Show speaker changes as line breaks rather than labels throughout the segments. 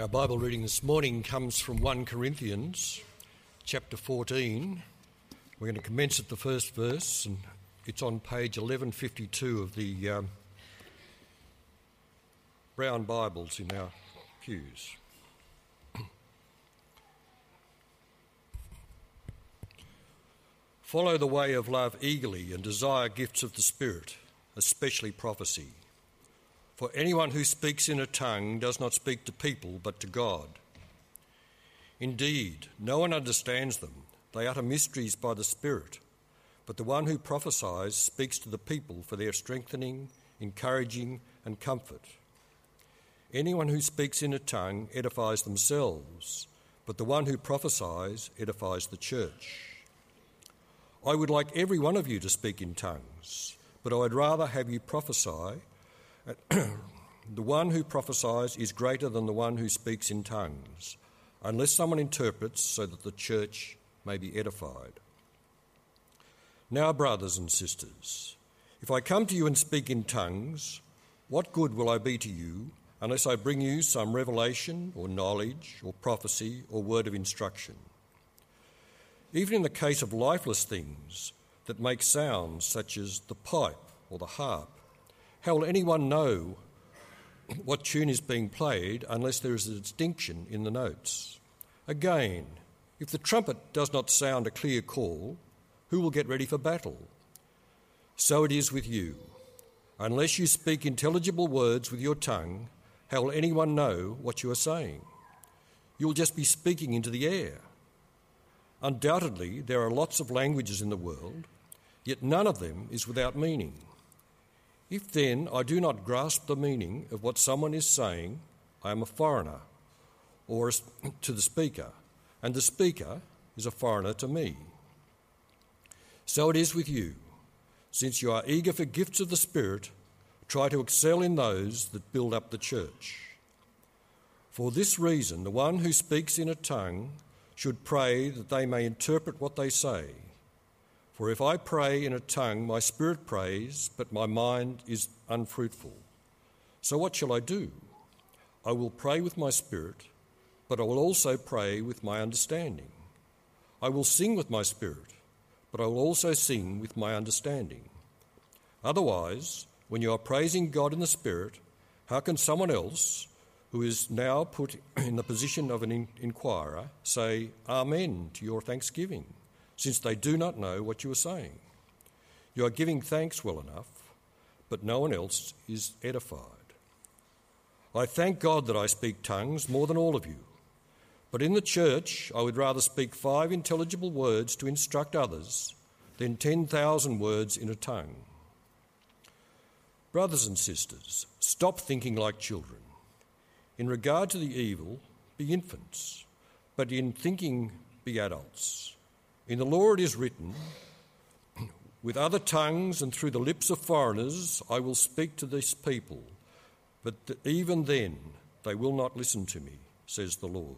Our Bible reading this morning comes from 1 Corinthians chapter 14. We're going to commence at the first verse, and it's on page 1152 of the um, brown Bibles in our pews. Follow the way of love eagerly and desire gifts of the Spirit, especially prophecy. For anyone who speaks in a tongue does not speak to people but to God. Indeed, no one understands them. They utter mysteries by the Spirit. But the one who prophesies speaks to the people for their strengthening, encouraging, and comfort. Anyone who speaks in a tongue edifies themselves, but the one who prophesies edifies the church. I would like every one of you to speak in tongues, but I would rather have you prophesy. the one who prophesies is greater than the one who speaks in tongues, unless someone interprets so that the church may be edified. Now, brothers and sisters, if I come to you and speak in tongues, what good will I be to you unless I bring you some revelation or knowledge or prophecy or word of instruction? Even in the case of lifeless things that make sounds, such as the pipe or the harp, how will anyone know what tune is being played unless there is a distinction in the notes? Again, if the trumpet does not sound a clear call, who will get ready for battle? So it is with you. Unless you speak intelligible words with your tongue, how will anyone know what you are saying? You will just be speaking into the air. Undoubtedly, there are lots of languages in the world, yet none of them is without meaning. If then I do not grasp the meaning of what someone is saying, I am a foreigner or to the speaker, and the speaker is a foreigner to me. So it is with you. Since you are eager for gifts of the Spirit, try to excel in those that build up the church. For this reason, the one who speaks in a tongue should pray that they may interpret what they say. For if I pray in a tongue, my spirit prays, but my mind is unfruitful. So what shall I do? I will pray with my spirit, but I will also pray with my understanding. I will sing with my spirit, but I will also sing with my understanding. Otherwise, when you are praising God in the spirit, how can someone else who is now put in the position of an inquirer, say Amen to your thanksgiving, since they do not know what you are saying. You are giving thanks well enough, but no one else is edified. I thank God that I speak tongues more than all of you. But in the church, I would rather speak five intelligible words to instruct others than 10,000 words in a tongue. Brothers and sisters, stop thinking like children. In regard to the evil, be infants, but in thinking, be adults. In the law it is written, With other tongues and through the lips of foreigners I will speak to this people, but even then they will not listen to me, says the Lord.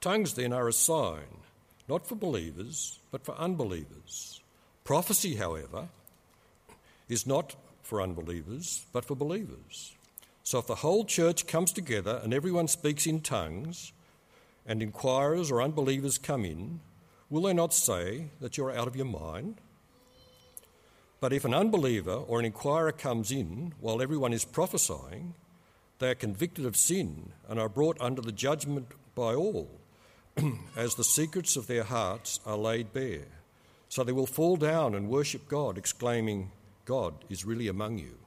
Tongues then are a sign, not for believers, but for unbelievers. Prophecy, however, is not for unbelievers, but for believers. So if the whole church comes together and everyone speaks in tongues, and inquirers or unbelievers come in, will they not say that you're out of your mind? But if an unbeliever or an inquirer comes in while everyone is prophesying, they are convicted of sin and are brought under the judgment by all, as the secrets of their hearts are laid bare. So they will fall down and worship God, exclaiming, God is really among you.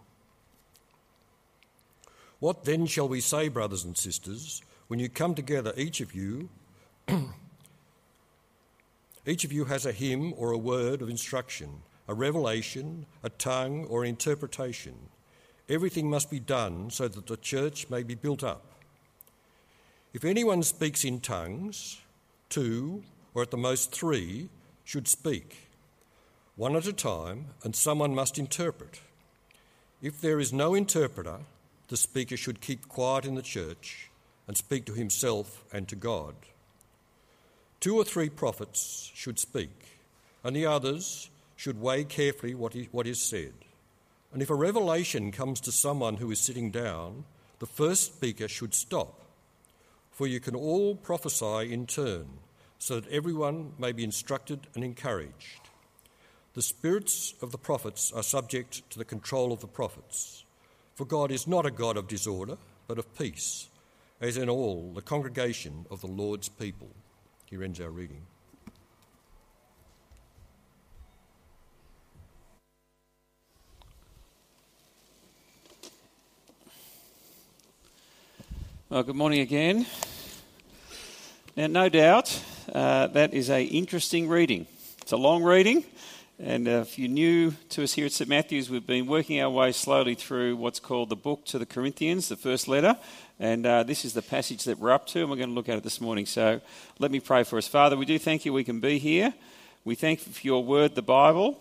What then shall we say, brothers and sisters, when you come together, each of you, each of you has a hymn or a word of instruction, a revelation, a tongue, or interpretation. Everything must be done so that the church may be built up. If anyone speaks in tongues, two, or at the most three, should speak, one at a time, and someone must interpret. If there is no interpreter, the speaker should keep quiet in the church and speak to himself and to God. Two or three prophets should speak, and the others should weigh carefully what is, what is said. And if a revelation comes to someone who is sitting down, the first speaker should stop, for you can all prophesy in turn, so that everyone may be instructed and encouraged. The spirits of the prophets are subject to the control of the prophets, for God is not a God of disorder, but of peace, as in all the congregation of the Lord's people. Here ends our reading.
Well, good morning again. Now, no doubt uh, that is a interesting reading. It's a long reading, and if you're new to us here at St Matthew's, we've been working our way slowly through what's called the book to the Corinthians, the first letter, and uh, this is the passage that we're up to, and we're going to look at it this morning. So, let me pray for us, Father. We do thank you we can be here. We thank you for your word, the Bible.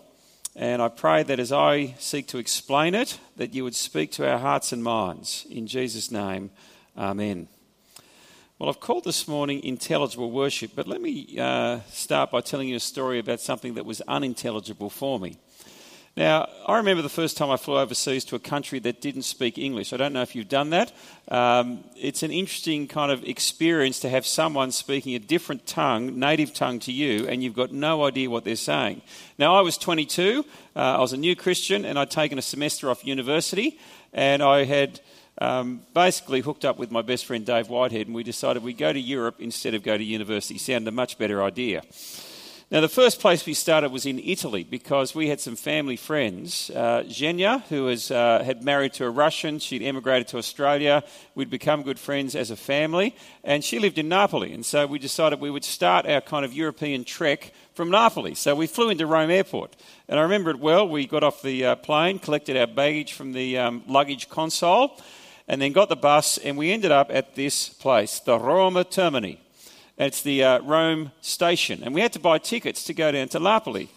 And I pray that as I seek to explain it, that you would speak to our hearts and minds. In Jesus' name, Amen. Well, I've called this morning intelligible worship, but let me uh, start by telling you a story about something that was unintelligible for me. Now, I remember the first time I flew overseas to a country that didn't speak English. I don't know if you've done that. Um, it's an interesting kind of experience to have someone speaking a different tongue, native tongue to you, and you've got no idea what they're saying. Now, I was 22, uh, I was a new Christian, and I'd taken a semester off university, and I had um, basically hooked up with my best friend Dave Whitehead, and we decided we'd go to Europe instead of go to university. Sounded a much better idea. Now, the first place we started was in Italy because we had some family friends. Uh, Zhenya, who was, uh, had married to a Russian, she'd emigrated to Australia. We'd become good friends as a family, and she lived in Napoli. And so we decided we would start our kind of European trek from Napoli. So we flew into Rome Airport. And I remember it well. We got off the uh, plane, collected our baggage from the um, luggage console and then got the bus, and we ended up at this place, the Roma Termini. It's the uh, Rome station, and we had to buy tickets to go down to Napoli.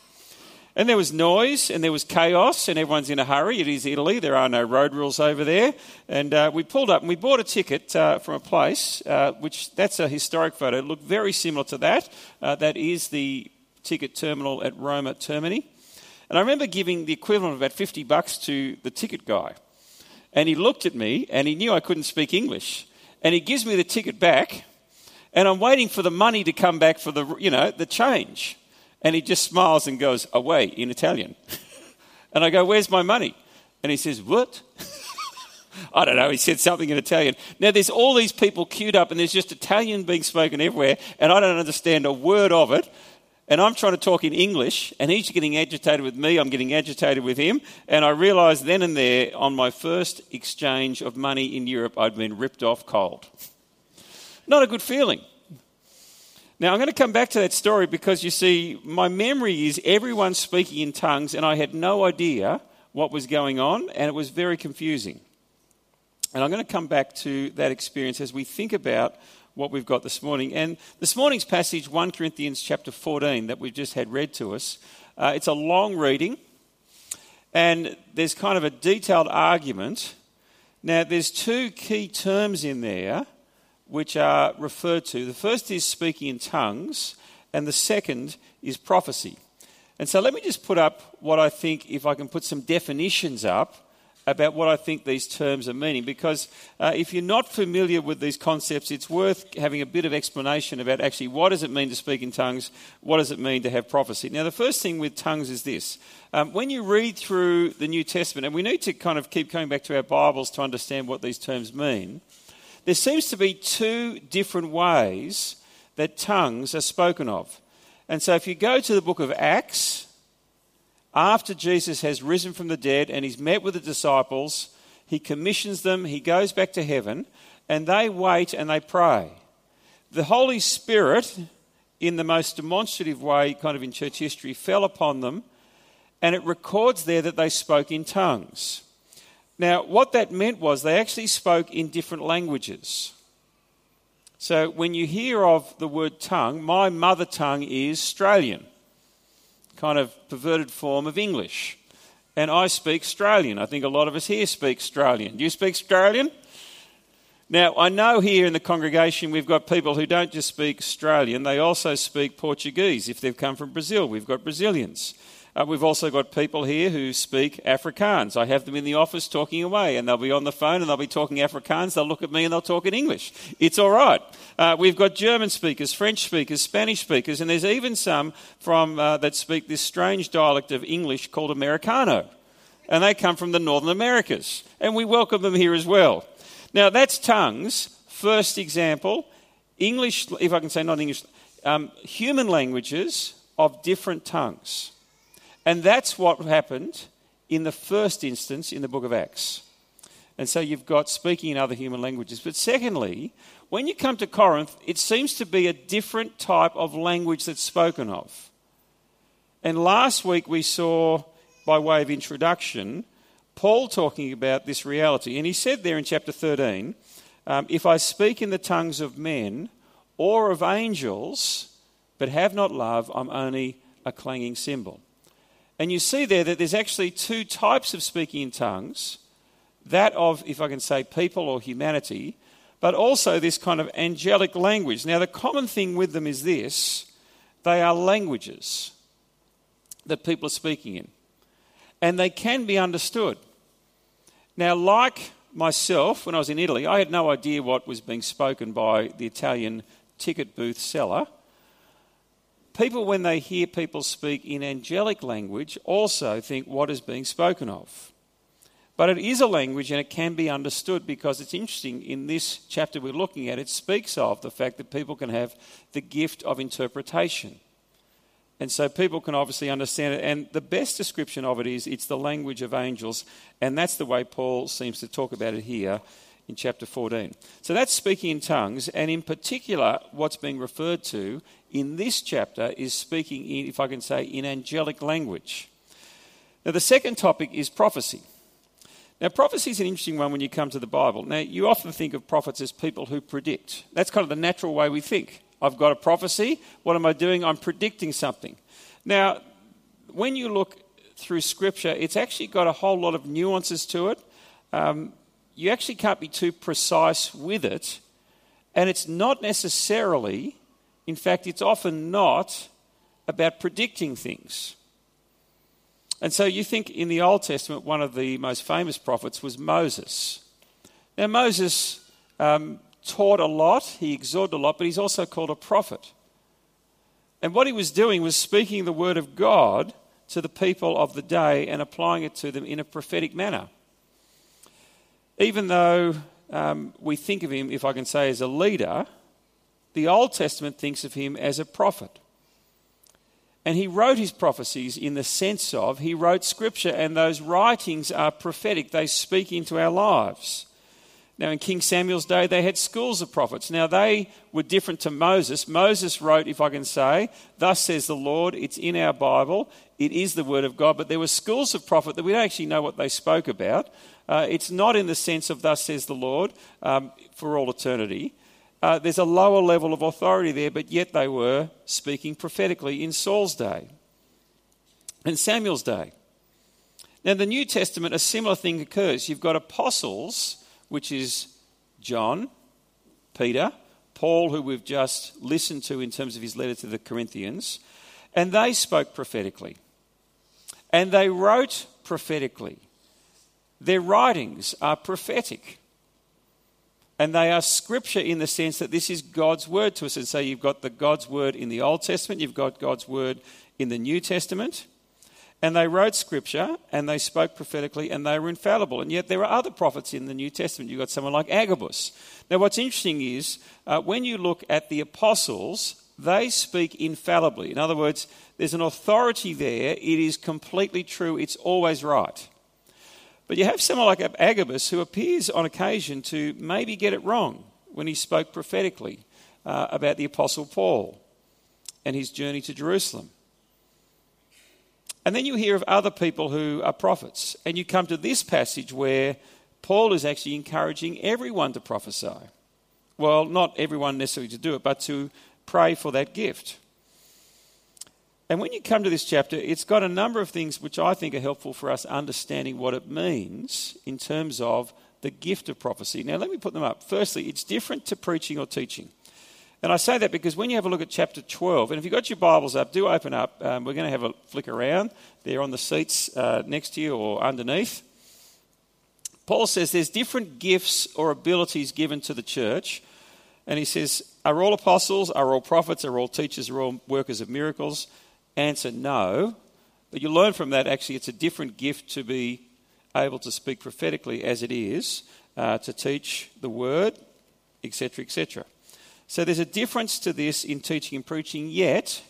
And there was noise and there was chaos, and everyone's in a hurry. It is Italy, there are no road rules over there. And uh, we pulled up and we bought a ticket uh, from a place, uh, which that's a historic photo. It looked very similar to that. Uh, that is the ticket terminal at Roma Termini. And I remember giving the equivalent of about 50 bucks to the ticket guy. And he looked at me and he knew I couldn't speak English. And he gives me the ticket back. And I'm waiting for the money to come back for the, you know, the change. And he just smiles and goes, away in Italian. and I go, where's my money? And he says, what? I don't know, he said something in Italian. Now, there's all these people queued up, and there's just Italian being spoken everywhere, and I don't understand a word of it and I'm trying to talk in English, and he's getting agitated with me, I'm getting agitated with him, and I realised then and there on my first exchange of money in Europe, I'd been ripped off cold. Not a good feeling. Now, I'm going to come back to that story because you see, my memory is everyone speaking in tongues, and I had no idea what was going on, and it was very confusing. And I'm going to come back to that experience as we think about what we've got this morning. And this morning's passage, 1 Corinthians chapter 14, that we've just had read to us, uh, it's a long reading, and there's kind of a detailed argument. Now, there's two key terms in there which are referred to. The first is speaking in tongues, and the second is prophecy. And so let me just put up what I think, if I can put some definitions up about what I think these terms are meaning because uh, if you're not familiar with these concepts, it's worth having a bit of explanation about actually what does it mean to speak in tongues, what does it mean to have prophecy. Now, the first thing with tongues is this um, when you read through the New Testament, and we need to kind of keep coming back to our Bibles to understand what these terms mean, there seems to be two different ways that tongues are spoken of. And so if you go to the book of Acts, after Jesus has risen from the dead and he's met with the disciples, he commissions them, he goes back to heaven, and they wait and they pray. The Holy Spirit, in the most demonstrative way, kind of in church history, fell upon them, and it records there that they spoke in tongues. Now, what that meant was they actually spoke in different languages. So, when you hear of the word tongue, my mother tongue is Australian kind of perverted form of English. And I speak Australian. I think a lot of us here speak Australian. Do you speak Australian? Now, I know here in the congregation we've got people who don't just speak Australian, they also speak Portuguese if they've come from Brazil. We've got Brazilians. Uh, we've also got people here who speak Afrikaans. I have them in the office talking away, and they'll be on the phone and they'll be talking Afrikaans. They'll look at me and they'll talk in English. It's all right. Uh, we've got German speakers, French speakers, Spanish speakers, and there's even some from uh, that speak this strange dialect of English called Americano, and they come from the Northern Americas, and we welcome them here as well. Now that's tongues. First example, English, if I can say not English, um, human languages of different tongues. And that's what happened in the first instance in the book of Acts. And so you've got speaking in other human languages. But secondly, when you come to Corinth, it seems to be a different type of language that's spoken of. And last week we saw, by way of introduction, Paul talking about this reality. And he said there in chapter 13 um, If I speak in the tongues of men or of angels, but have not love, I'm only a clanging cymbal. And you see there that there's actually two types of speaking in tongues that of, if I can say, people or humanity, but also this kind of angelic language. Now, the common thing with them is this they are languages that people are speaking in, and they can be understood. Now, like myself, when I was in Italy, I had no idea what was being spoken by the Italian ticket booth seller people, when they hear people speak in angelic language, also think what is being spoken of. But it is a language and it can be understood because it's interesting. In this chapter we're looking at, it speaks of the fact that people can have the gift of interpretation. And so people can obviously understand it. And the best description of it is it's the language of angels. And that's the way Paul seems to talk about it here in chapter 14. So that's speaking in tongues. And in particular, what's being referred to in this chapter is speaking, in, if I can say, in angelic language. Now, the second topic is prophecy. Now, prophecy is an interesting one when you come to the Bible. Now, you often think of prophets as people who predict. That's kind of the natural way we think. I've got a prophecy. What am I doing? I'm predicting something. Now, when you look through Scripture, it's actually got a whole lot of nuances to it. Um, you actually can't be too precise with it. And it's not necessarily in fact, it's often not about predicting things. And so you think in the Old Testament, one of the most famous prophets was Moses. Now, Moses um, taught a lot, he exhorted a lot, but he's also called a prophet. And what he was doing was speaking the word of God to the people of the day and applying it to them in a prophetic manner. Even though um, we think of him, if I can say, as a leader, the Old Testament thinks of him as a prophet. And he wrote his prophecies in the sense of he wrote scripture, and those writings are prophetic. They speak into our lives. Now, in King Samuel's day, they had schools of prophets. Now, they were different to Moses. Moses wrote, if I can say, Thus says the Lord, it's in our Bible, it is the word of God. But there were schools of prophet that we don't actually know what they spoke about. Uh, it's not in the sense of, Thus says the Lord, um, for all eternity. Uh, there's a lower level of authority there, but yet they were speaking prophetically in Saul's day and Samuel's day. Now, in the New Testament, a similar thing occurs. You've got apostles, which is John, Peter, Paul, who we've just listened to in terms of his letter to the Corinthians, and they spoke prophetically. And they wrote prophetically. Their writings are prophetic. And they are scripture in the sense that this is God's word to us. And so you've got the God's word in the Old Testament, you've got God's word in the New Testament. And they wrote scripture and they spoke prophetically and they were infallible. And yet there are other prophets in the New Testament. You've got someone like Agabus. Now, what's interesting is uh, when you look at the apostles, they speak infallibly. In other words, there's an authority there. It is completely true. It's always right. But you have someone like Agabus who appears on occasion to maybe get it wrong when he spoke prophetically uh, about the Apostle Paul and his journey to Jerusalem. And then you hear of other people who are prophets. And you come to this passage where Paul is actually encouraging everyone to prophesy. Well, not everyone necessarily to do it, but to pray for that gift. And when you come to this chapter, it's got a number of things which I think are helpful for us understanding what it means in terms of the gift of prophecy. Now, let me put them up. Firstly, it's different to preaching or teaching. And I say that because when you have a look at chapter 12, and if you've got your Bibles up, do open up. Um, we're going to have a flick around. They're on the seats uh, next to you or underneath. Paul says there's different gifts or abilities given to the church. And he says, Are all apostles? Are all prophets? Are all teachers? Are all workers of miracles? Answer no. But you learn from that actually it's a different gift to be able to speak prophetically as it is uh, to teach the word, etc., etc. So there's a difference to this in teaching and preaching, yet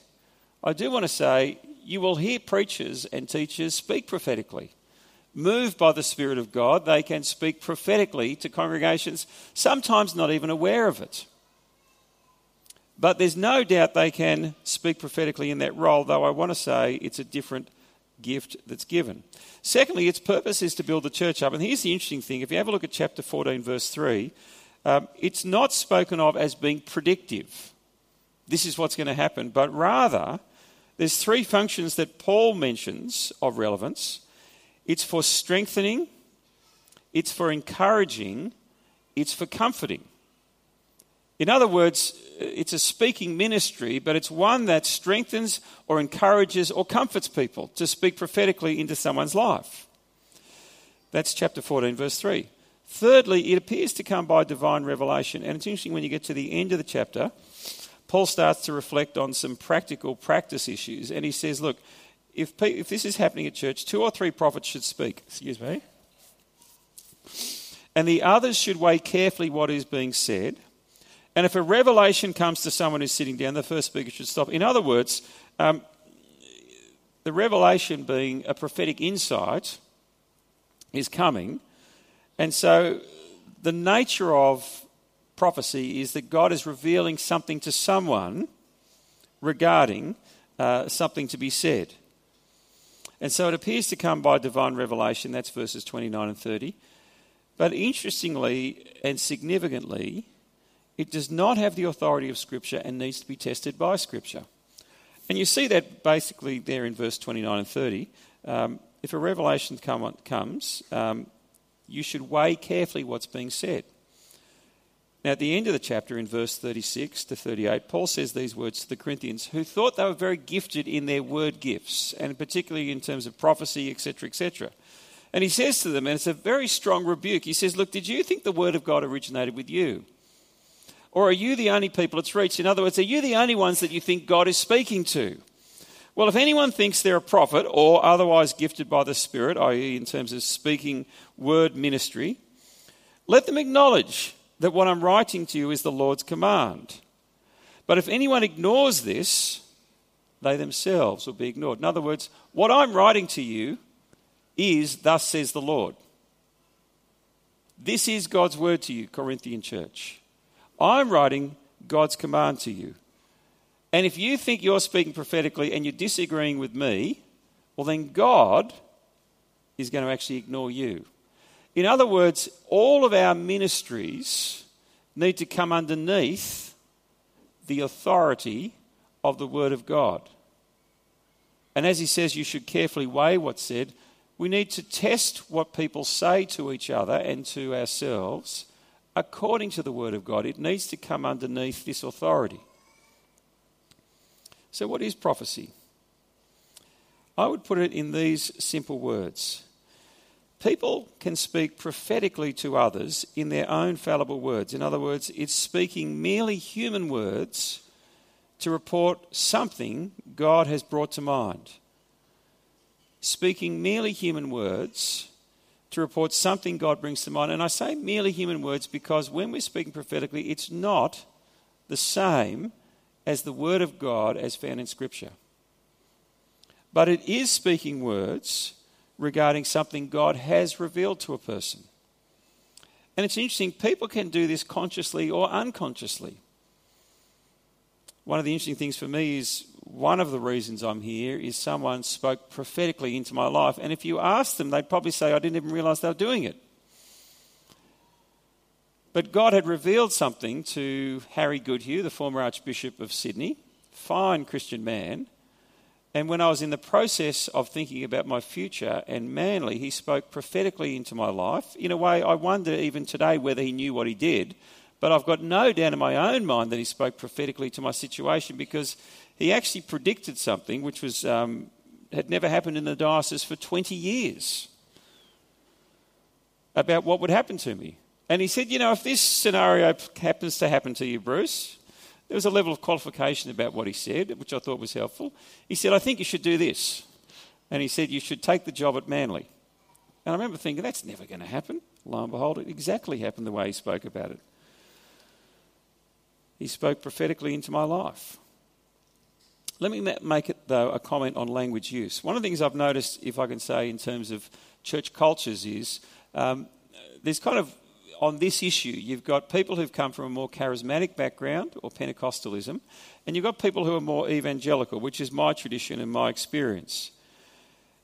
I do want to say you will hear preachers and teachers speak prophetically. Moved by the Spirit of God, they can speak prophetically to congregations, sometimes not even aware of it. But there's no doubt they can speak prophetically in that role, though I want to say it's a different gift that's given. Secondly, its purpose is to build the church up. And here's the interesting thing if you have a look at chapter 14, verse 3, um, it's not spoken of as being predictive. This is what's going to happen, but rather, there's three functions that Paul mentions of relevance it's for strengthening, it's for encouraging, it's for comforting. In other words, it's a speaking ministry, but it's one that strengthens or encourages or comforts people to speak prophetically into someone's life. That's chapter 14, verse 3. Thirdly, it appears to come by divine revelation. And it's interesting when you get to the end of the chapter, Paul starts to reflect on some practical practice issues. And he says, look, if, if this is happening at church, two or three prophets should speak. Excuse me. And the others should weigh carefully what is being said. And if a revelation comes to someone who's sitting down, the first speaker should stop. In other words, um, the revelation being a prophetic insight is coming and so the nature of prophecy is that God is revealing something to someone regarding uh, something to be said. And so it appears to come by divine revelation. That's verses 29 and 30. But interestingly and significantly, it does not have the authority of Scripture and needs to be tested by Scripture. And you see that basically there in verse 29 and 30. Um, if a revelation come comes, um, you should weigh carefully what's being said. Now, at the end of the chapter, in verse 36 to 38, Paul says these words to the Corinthians, who thought they were very gifted in their word gifts, and particularly in terms of prophecy, etc., etc. And he says to them, and it's a very strong rebuke, he says, Look, did you think the word of God originated with you? Or are you the only people it's reached? In other words, are you the only ones that you think God is speaking to? Well, if anyone thinks they're a prophet or otherwise gifted by the Spirit, i.e., in terms of speaking word ministry, let them acknowledge that what I'm writing to you is the Lord's command. But if anyone ignores this, they themselves will be ignored. In other words, what I'm writing to you is, Thus says the Lord. This is God's word to you, Corinthian church. I'm writing God's command to you. And if you think you're speaking prophetically and you're disagreeing with me, well, then God is going to actually ignore you. In other words, all of our ministries need to come underneath the authority of the Word of God. And as he says, you should carefully weigh what's said. We need to test what people say to each other and to ourselves according to the Word of God. It needs to come underneath this authority. So, what is prophecy? I would put it in these simple words People can speak prophetically to others in their own fallible words. In other words, it's speaking merely human words to report something God has brought to mind. Speaking merely human words to report something God brings to mind. And I say merely human words because when we're speaking prophetically, it's not the same as the Word of God as found in Scripture. But it is speaking words regarding something God has revealed to a person. And it's interesting, people can do this consciously or unconsciously. One of the interesting things for me is one of the reasons I'm here is someone spoke prophetically into my life. And if you ask them, they'd probably say, I didn't even realize they were doing it. But God had revealed something to Harry Goodhew, the former Archbishop of Sydney, fine Christian man, and when I was in the process of thinking about my future and Manly, he spoke prophetically into my life. In a way, I wonder even today whether he knew what he did, But I've got no doubt in my own mind that he spoke prophetically to my situation because he actually predicted something which was, um, had never happened in the diocese for 20 years about what would happen to me. And he said, You know, if this scenario happens to happen to you, Bruce, there was a level of qualification about what he said, which I thought was helpful. He said, I think you should do this. And he said, You should take the job at Manly. And I remember thinking, That's never going to happen. Lo and behold, it exactly happened the way he spoke about it. He spoke prophetically into my life. Let me make it, though, a comment on language use. One of the things I've noticed, if I can say, in terms of church cultures is um, there's kind of, on this issue, you've got people who've come from a more charismatic background or Pentecostalism, and you've got people who are more evangelical, which is my tradition and my experience.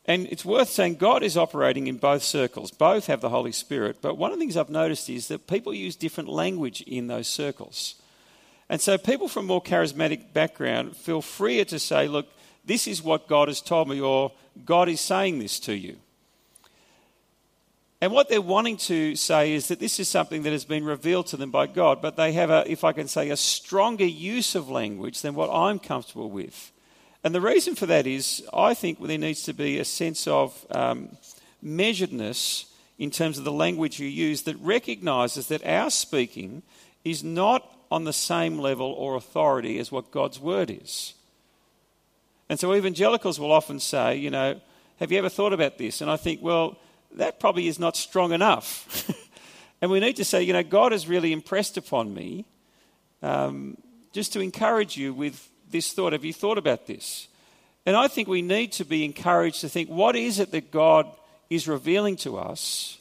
And it's worth saying God is operating in both circles. Both have the Holy Spirit. But one of the things I've noticed is that people use different language in those circles. And so people from more charismatic background feel freer to say, look, this is what God has told me, or God is saying this to you. And what they're wanting to say is that this is something that has been revealed to them by God, but they have, a, if I can say, a stronger use of language than what I'm comfortable with. And the reason for that is I think there needs to be a sense of um, measuredness in terms of the language you use that recognises that our speaking is not on the same level or authority as what God's word is. And so evangelicals will often say, you know, have you ever thought about this? And I think, well, that probably is not strong enough. and we need to say, you know, God has really impressed upon me um, just to encourage you with this thought? Have you thought about this? And I think we need to be encouraged to think what is it that God is revealing to us?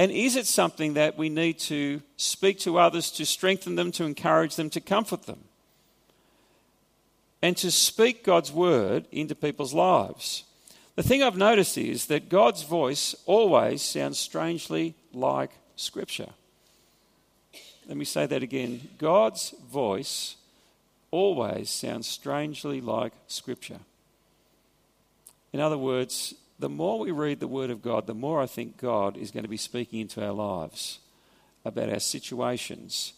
And is it something that we need to speak to others to strengthen them, to encourage them, to comfort them? And to speak God's word into people's lives. The thing I've noticed is that God's voice always sounds strangely like Scripture. Let me say that again. God's voice always sounds strangely like Scripture. In other words, the more we read the Word of God, the more I think God is going to be speaking into our lives about our situations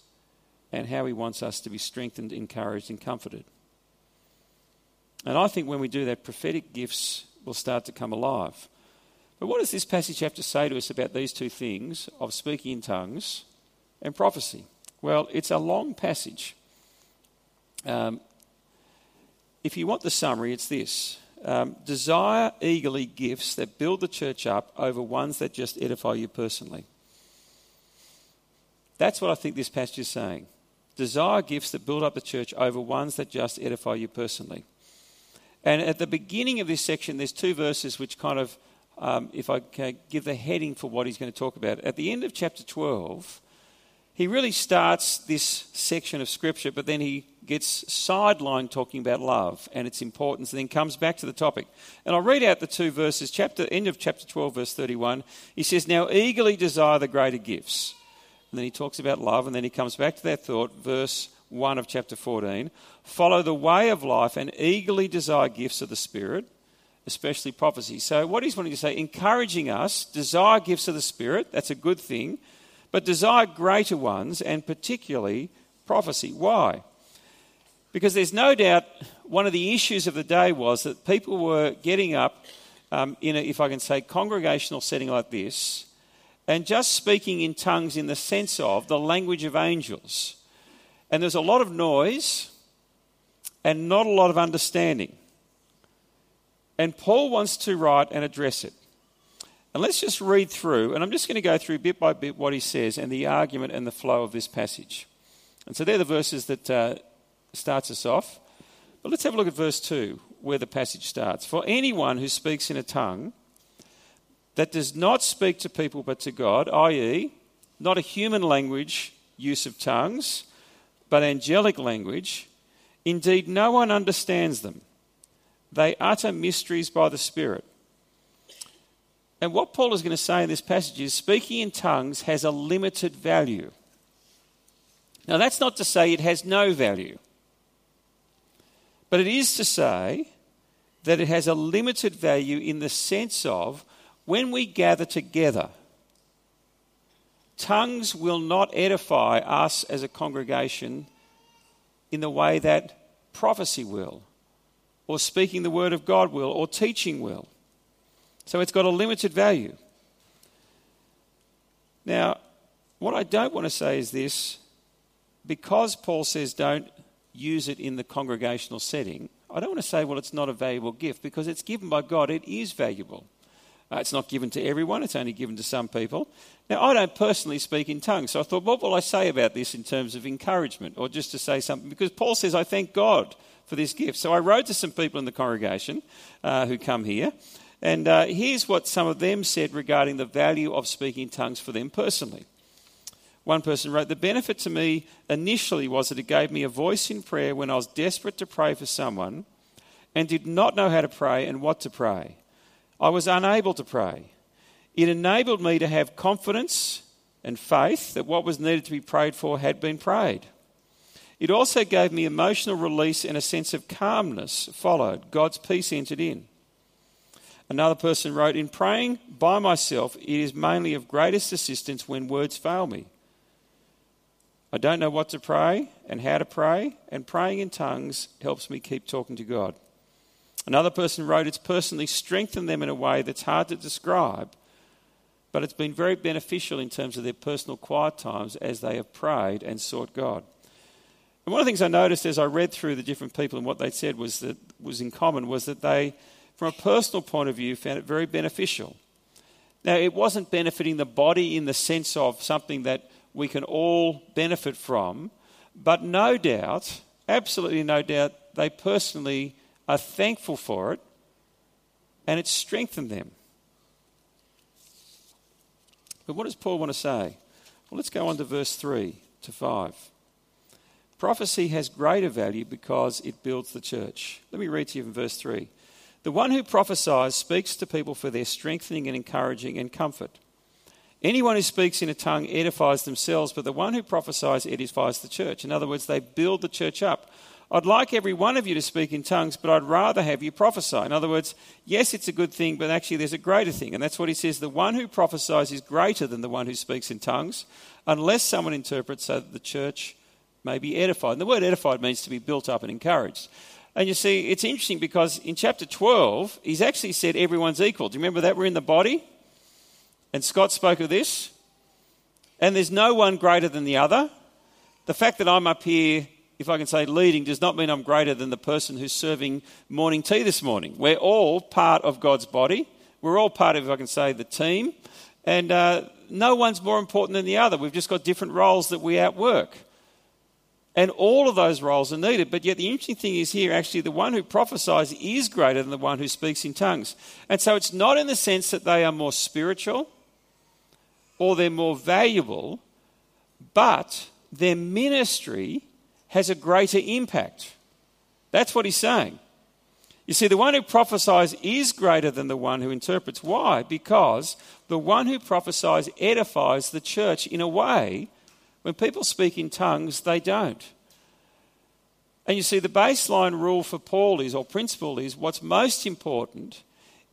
and how He wants us to be strengthened, encouraged, and comforted. And I think when we do that, prophetic gifts will start to come alive. But what does this passage have to say to us about these two things of speaking in tongues and prophecy? Well, it's a long passage. Um, if you want the summary, it's this um, Desire eagerly gifts that build the church up over ones that just edify you personally. That's what I think this passage is saying. Desire gifts that build up the church over ones that just edify you personally. And at the beginning of this section, there's two verses which kind of, um, if I can give the heading for what he's going to talk about. At the end of chapter 12, he really starts this section of scripture, but then he gets sidelined talking about love and its importance, and then comes back to the topic. And I'll read out the two verses. Chapter end of chapter 12, verse 31. He says, "Now eagerly desire the greater gifts." And then he talks about love, and then he comes back to that thought, verse 1 of chapter 14. Follow the way of life and eagerly desire gifts of the Spirit, especially prophecy. So, what he's wanting to say, encouraging us, desire gifts of the Spirit, that's a good thing but desire greater ones, and particularly prophecy. Why? Because there's no doubt one of the issues of the day was that people were getting up um, in a, if I can say, congregational setting like this, and just speaking in tongues in the sense of the language of angels. And there's a lot of noise and not a lot of understanding. And Paul wants to write and address it. And let's just read through, and I'm just going to go through bit by bit what he says and the argument and the flow of this passage. And so they're the verses that uh, starts us off. But let's have a look at verse 2, where the passage starts. For anyone who speaks in a tongue that does not speak to people but to God, i.e., not a human language use of tongues, but angelic language, indeed no one understands them. They utter mysteries by the Spirit. And what Paul is going to say in this passage is speaking in tongues has a limited value. Now, that's not to say it has no value, but it is to say that it has a limited value in the sense of when we gather together tongues will not edify us as a congregation in the way that prophecy will, or speaking the word of God will, or teaching will. So it's got a limited value. Now, what I don't want to say is this because Paul says don't use it in the congregational setting, I don't want to say, well, it's not a valuable gift because it's given by God, it is valuable. Uh, it's not given to everyone, it's only given to some people. Now, I don't personally speak in tongues, so I thought, what will I say about this in terms of encouragement or just to say something? Because Paul says, I thank God for this gift. So I wrote to some people in the congregation uh, who come here, and uh, here's what some of them said regarding the value of speaking tongues for them personally. One person wrote, The benefit to me initially was that it gave me a voice in prayer when I was desperate to pray for someone and did not know how to pray and what to pray. I was unable to pray. It enabled me to have confidence and faith that what was needed to be prayed for had been prayed. It also gave me emotional release and a sense of calmness followed. God's peace entered in. Another person wrote, In praying by myself, it is mainly of greatest assistance when words fail me. I don't know what to pray and how to pray, and praying in tongues helps me keep talking to God. Another person wrote, It's personally strengthened them in a way that's hard to describe, but it's been very beneficial in terms of their personal quiet times as they have prayed and sought God. And one of the things I noticed as I read through the different people and what they said was that was in common was that they, from a personal point of view, found it very beneficial. Now, it wasn't benefiting the body in the sense of something that we can all benefit from, but no doubt, absolutely no doubt, they personally are thankful for it, and it's strengthened them. But what does Paul want to say? Well, let's go on to verse 3 to 5. Prophecy has greater value because it builds the church. Let me read to you from verse 3. The one who prophesies speaks to people for their strengthening and encouraging and comfort. Anyone who speaks in a tongue edifies themselves, but the one who prophesies edifies the church. In other words, they build the church up. I'd like every one of you to speak in tongues, but I'd rather have you prophesy. In other words, yes, it's a good thing, but actually there's a greater thing. And that's what he says the one who prophesies is greater than the one who speaks in tongues, unless someone interprets so that the church may be edified. And the word edified means to be built up and encouraged. And you see, it's interesting because in chapter 12, he's actually said everyone's equal. Do you remember that? We're in the body. And Scott spoke of this. And there's no one greater than the other. The fact that I'm up here if I can say leading, does not mean I'm greater than the person who's serving morning tea this morning. We're all part of God's body. We're all part of, if I can say, the team. And uh, no one's more important than the other. We've just got different roles that we outwork. And all of those roles are needed. But yet, the interesting thing is here actually, the one who prophesies is greater than the one who speaks in tongues. And so, it's not in the sense that they are more spiritual or they're more valuable, but their ministry has a greater impact. That's what he's saying. You see, the one who prophesies is greater than the one who interprets. Why? Because the one who prophesies edifies the church in a way when people speak in tongues, they don't. And you see, the baseline rule for Paul is, or principle is, what's most important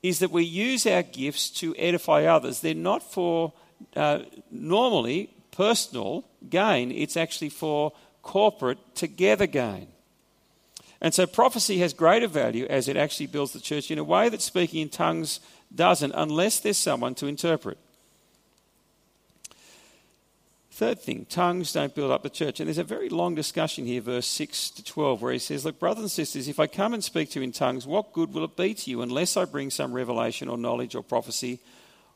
is that we use our gifts to edify others. They're not for uh, normally personal gain, it's actually for corporate together gain. And so prophecy has greater value as it actually builds the church in a way that speaking in tongues doesn't, unless there's someone to interpret. Third thing, tongues don't build up the church. And there's a very long discussion here, verse 6 to 12, where he says, Look, brothers and sisters, if I come and speak to you in tongues, what good will it be to you unless I bring some revelation or knowledge or prophecy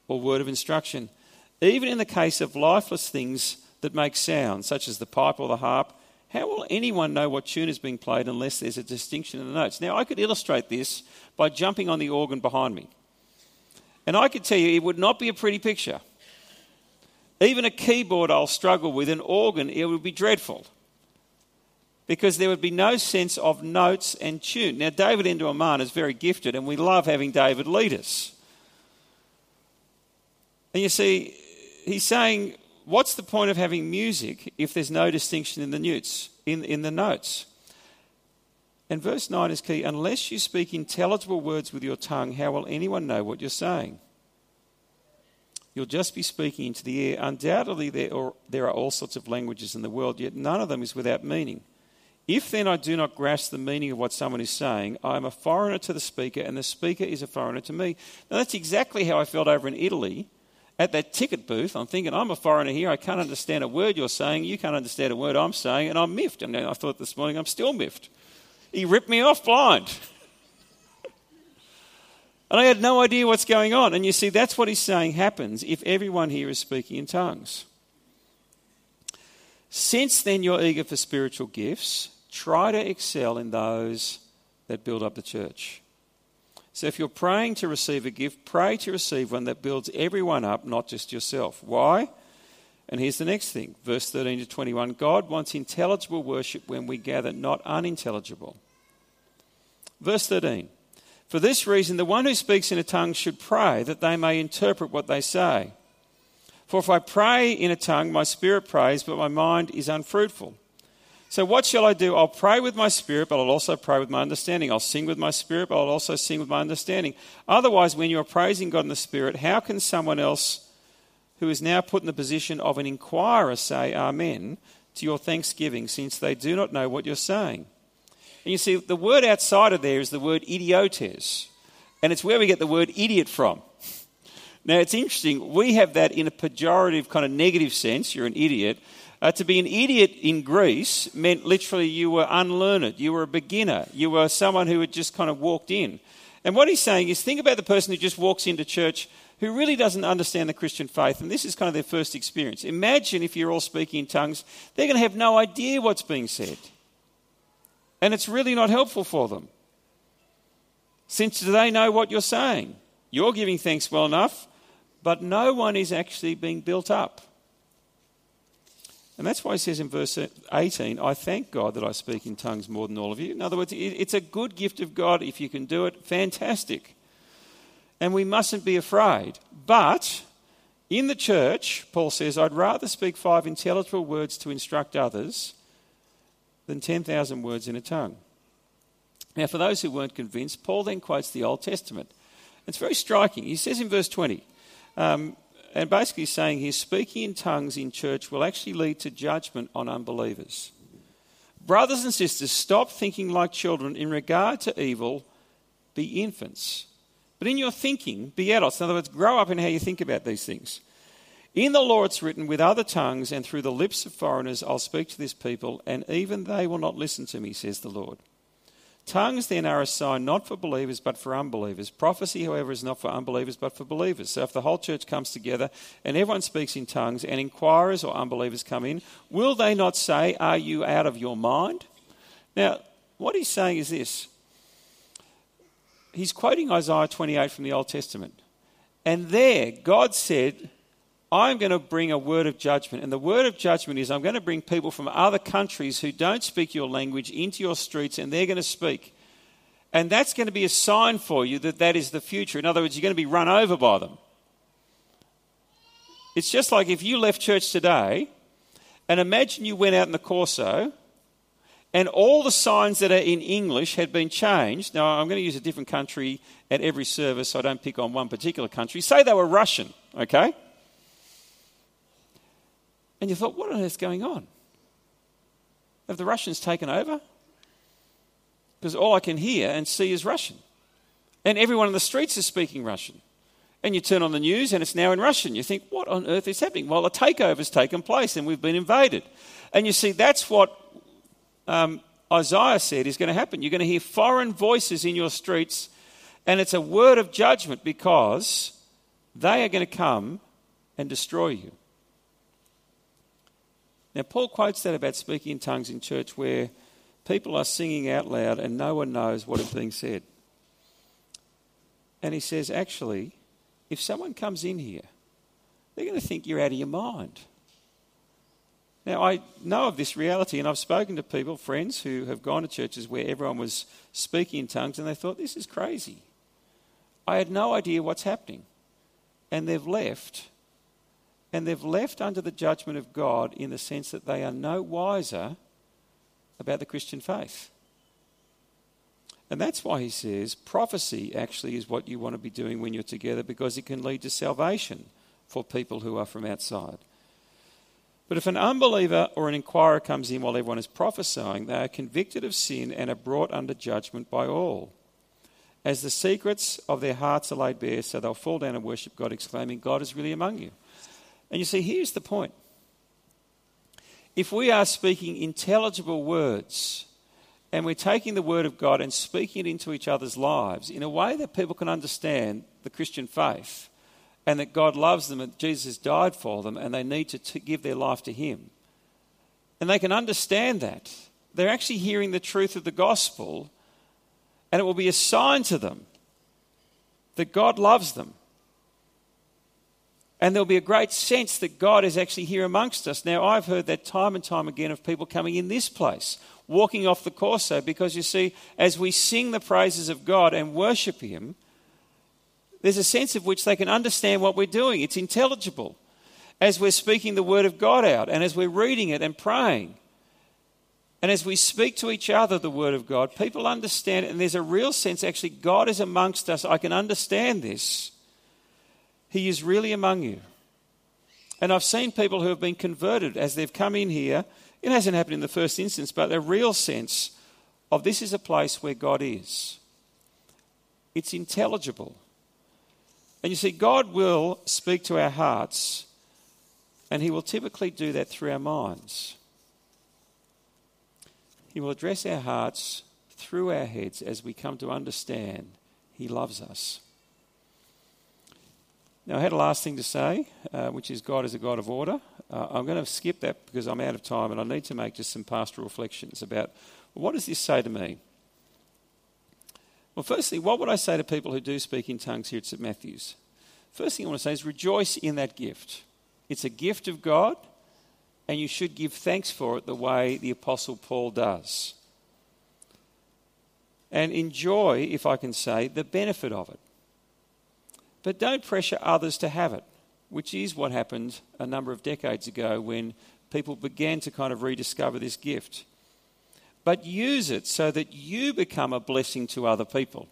or word of instruction? Even in the case of lifeless things that make sound, such as the pipe or the harp, how will anyone know what tune is being played unless there's a distinction in the notes? Now, I could illustrate this by jumping on the organ behind me. And I could tell you it would not be a pretty picture. Even a keyboard I'll struggle with, an organ, it would be dreadful. Because there would be no sense of notes and tune. Now, David Endoaman is very gifted, and we love having David lead us. And you see, he's saying what's the point of having music if there's no distinction in the notes? In, in the notes? And verse 9 is key. Unless you speak intelligible words with your tongue, how will anyone know what you're saying? You'll just be speaking into the air. Undoubtedly, there are, all sorts of languages in the world, yet none of them is without meaning. If then I do not grasp the meaning of what someone is saying, I am a foreigner to the speaker, and the speaker is a foreigner to me. Now, that's exactly how I felt over in Italy at that ticket booth. I'm thinking, I'm a foreigner here. I can't understand a word you're saying. You can't understand a word I'm saying, and I'm miffed. And I thought this morning, I'm still miffed. He ripped me off blind. And I had no idea what's going on. And you see, that's what he's saying happens if everyone here is speaking in tongues. Since then you're eager for spiritual gifts, try to excel in those that build up the church. So if you're praying to receive a gift, pray to receive one that builds everyone up, not just yourself. Why? And here's the next thing verse 13 to 21 God wants intelligible worship when we gather, not unintelligible. Verse 13 for this reason, the one who speaks in a tongue should pray that they may interpret what they say. For if I pray in a tongue, my spirit prays, but my mind is unfruitful. So what shall I do? I'll pray with my spirit, but I'll also pray with my understanding. I'll sing with my spirit, but I'll also sing with my understanding. Otherwise, when you're praising God in the spirit, how can someone else who is now put in the position of an inquirer say amen to your thanksgiving, since they do not know what you're saying? And you see, the word outside of there is the word idiotes, and it's where we get the word idiot from. Now, it's interesting, we have that in a pejorative, kind of negative sense you're an idiot. Uh, to be an idiot in Greece meant literally you were unlearned, you were a beginner, you were someone who had just kind of walked in. And what he's saying is think about the person who just walks into church who really doesn't understand the Christian faith, and this is kind of their first experience. Imagine if you're all speaking in tongues, they're going to have no idea what's being said. And it's really not helpful for them. Since they know what you're saying, you're giving thanks well enough, but no one is actually being built up. And that's why he says in verse 18, I thank God that I speak in tongues more than all of you. In other words, it's a good gift of God. If you can do it, fantastic. And we mustn't be afraid. But in the church, Paul says, I'd rather speak five intelligible words to instruct others than 10,000 words in a tongue. Now, for those who weren't convinced, Paul then quotes the Old Testament. It's very striking. He says in verse 20, um, and basically saying here, speaking in tongues in church will actually lead to judgment on unbelievers. Brothers and sisters, stop thinking like children. In regard to evil, be infants. But in your thinking, be adults. In other words, grow up in how you think about these things. In the law it's written, with other tongues and through the lips of foreigners I'll speak to this people, and even they will not listen to me, says the Lord. Tongues then are a sign not for believers but for unbelievers. Prophecy, however, is not for unbelievers but for believers. So if the whole church comes together and everyone speaks in tongues and inquirers or unbelievers come in, will they not say, Are you out of your mind? Now, what he's saying is this he's quoting Isaiah 28 from the Old Testament. And there, God said, I'm going to bring a word of judgment. And the word of judgment is I'm going to bring people from other countries who don't speak your language into your streets and they're going to speak. And that's going to be a sign for you that that is the future. In other words, you're going to be run over by them. It's just like if you left church today and imagine you went out in the Corso and all the signs that are in English had been changed. Now, I'm going to use a different country at every service, so I don't pick on one particular country. Say they were Russian, okay? And you thought, what on earth is going on? Have the Russians taken over? Because all I can hear and see is Russian. And everyone in the streets is speaking Russian. And you turn on the news and it's now in Russian. You think, what on earth is happening? Well, a takeover's taken place and we've been invaded. And you see, that's what um, Isaiah said is going to happen. You're going to hear foreign voices in your streets, and it's a word of judgment because they are going to come and destroy you. Now, Paul quotes that about speaking in tongues in church where people are singing out loud and no one knows what is being said. And he says, actually, if someone comes in here, they're going to think you're out of your mind. Now, I know of this reality, and I've spoken to people, friends, who have gone to churches where everyone was speaking in tongues and they thought, this is crazy. I had no idea what's happening. And they've left and they've left under the judgment of God in the sense that they are no wiser about the Christian faith. And that's why he says prophecy actually is what you want to be doing when you're together because it can lead to salvation for people who are from outside. But if an unbeliever or an inquirer comes in while everyone is prophesying, they are convicted of sin and are brought under judgment by all. As the secrets of their hearts are laid bare, so they'll fall down and worship God, exclaiming, God is really among you. And you see, here's the point. If we are speaking intelligible words, and we're taking the word of God and speaking it into each other's lives in a way that people can understand the Christian faith and that God loves them and Jesus died for them and they need to t- give their life to Him. And they can understand that. They're actually hearing the truth of the gospel and it will be a sign to them that God loves them. And there'll be a great sense that God is actually here amongst us. Now, I've heard that time and time again of people coming in this place walking off the Corso because you see, as we sing the praises of God and worship Him, there's a sense of which they can understand what we're doing. It's intelligible as we're speaking the Word of God out and as we're reading it and praying. And as we speak to each other the Word of God, people understand it, and there's a real sense actually, God is amongst us. I can understand this. He is really among you. And I've seen people who have been converted as they've come in here it hasn't happened in the first instance, but a real sense of this is a place where God is. It's intelligible. And you see, God will speak to our hearts, and He will typically do that through our minds. He will address our hearts through our heads as we come to understand He loves us. Now, I had a last thing to say, uh, which is God is a God of order. Uh, I'm going to skip that because I'm out of time and I need to make just some pastoral reflections about what does this say to me? Well, firstly, what would I say to people who do speak in tongues here at St. Matthew's? First thing I want to say is rejoice in that gift. It's a gift of God, and you should give thanks for it the way the Apostle Paul does. And enjoy, if I can say, the benefit of it. But don't pressure others to have it, which is what happened a number of decades ago when people began to kind of rediscover this gift. But use it so that you become a blessing to other people.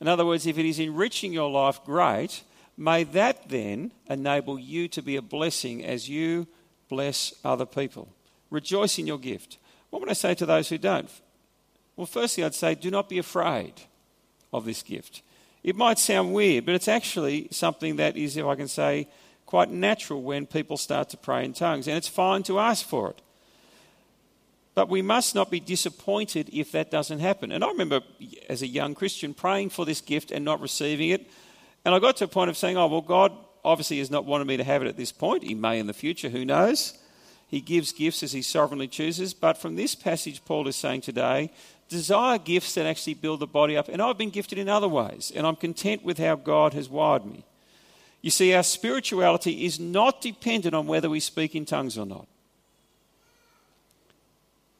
In other words, if it is enriching your life, great. May that then enable you to be a blessing as you bless other people. Rejoice in your gift. What would I say to those who don't? Well, firstly, I'd say do not be afraid of this gift. It might sound weird, but it's actually something that is, if I can say, quite natural when people start to pray in tongues, and it's fine to ask for it. But we must not be disappointed if that doesn't happen. And I remember as a young Christian praying for this gift and not receiving it. And I got to a point of saying, oh, well, God obviously has not wanted me to have it at this point. He may in the future, who knows? He gives gifts as he sovereignly chooses. But from this passage, Paul is saying today, desire gifts that actually build the body up. And I've been gifted in other ways, and I'm content with how God has wired me. You see, our spirituality is not dependent on whether we speak in tongues or not.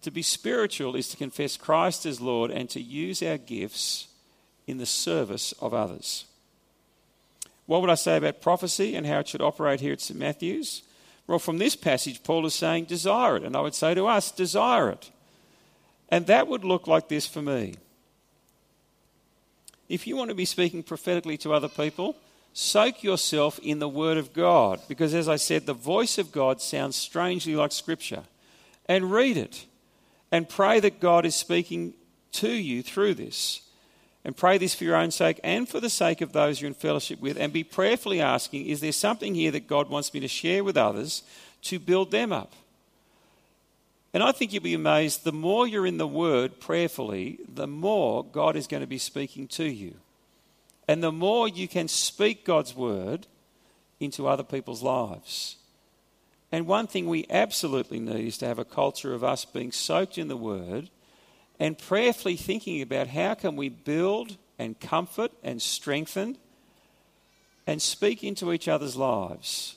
To be spiritual is to confess Christ as Lord and to use our gifts in the service of others. What would I say about prophecy and how it should operate here at St. Matthew's? Well, from this passage, Paul is saying, desire it. And I would say to us, desire it. And that would look like this for me. If you want to be speaking prophetically to other people, soak yourself in the Word of God. Because as I said, the voice of God sounds strangely like Scripture. And read it. And pray that God is speaking to you through this. And pray this for your own sake and for the sake of those you're in fellowship with. And be prayerfully asking, is there something here that God wants me to share with others to build them up? And I think you'll be amazed the more you're in the Word prayerfully, the more God is going to be speaking to you. And the more you can speak God's Word into other people's lives. And one thing we absolutely need is to have a culture of us being soaked in the Word and prayerfully thinking about how can we build and comfort and strengthen and speak into each other's lives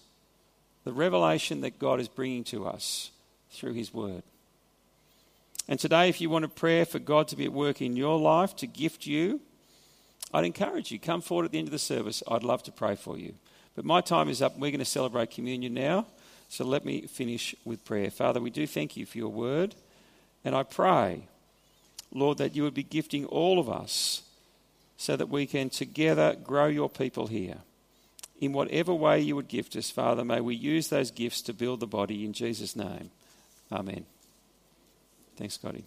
the revelation that God is bringing to us through His Word. And today, if you want a prayer for God to be at work in your life, to gift you, I'd encourage you, come forward at the end of the service. I'd love to pray for you. But my time is up. We're going to celebrate communion now. So let me finish with prayer. Father, we do thank you for your word. And I pray, Lord, that you would be gifting all of us so that we can together grow your people here. in whatever way you would gift us, Father, may we use those gifts to build the body in Jesus' name. Amen. Thanks, Scotty.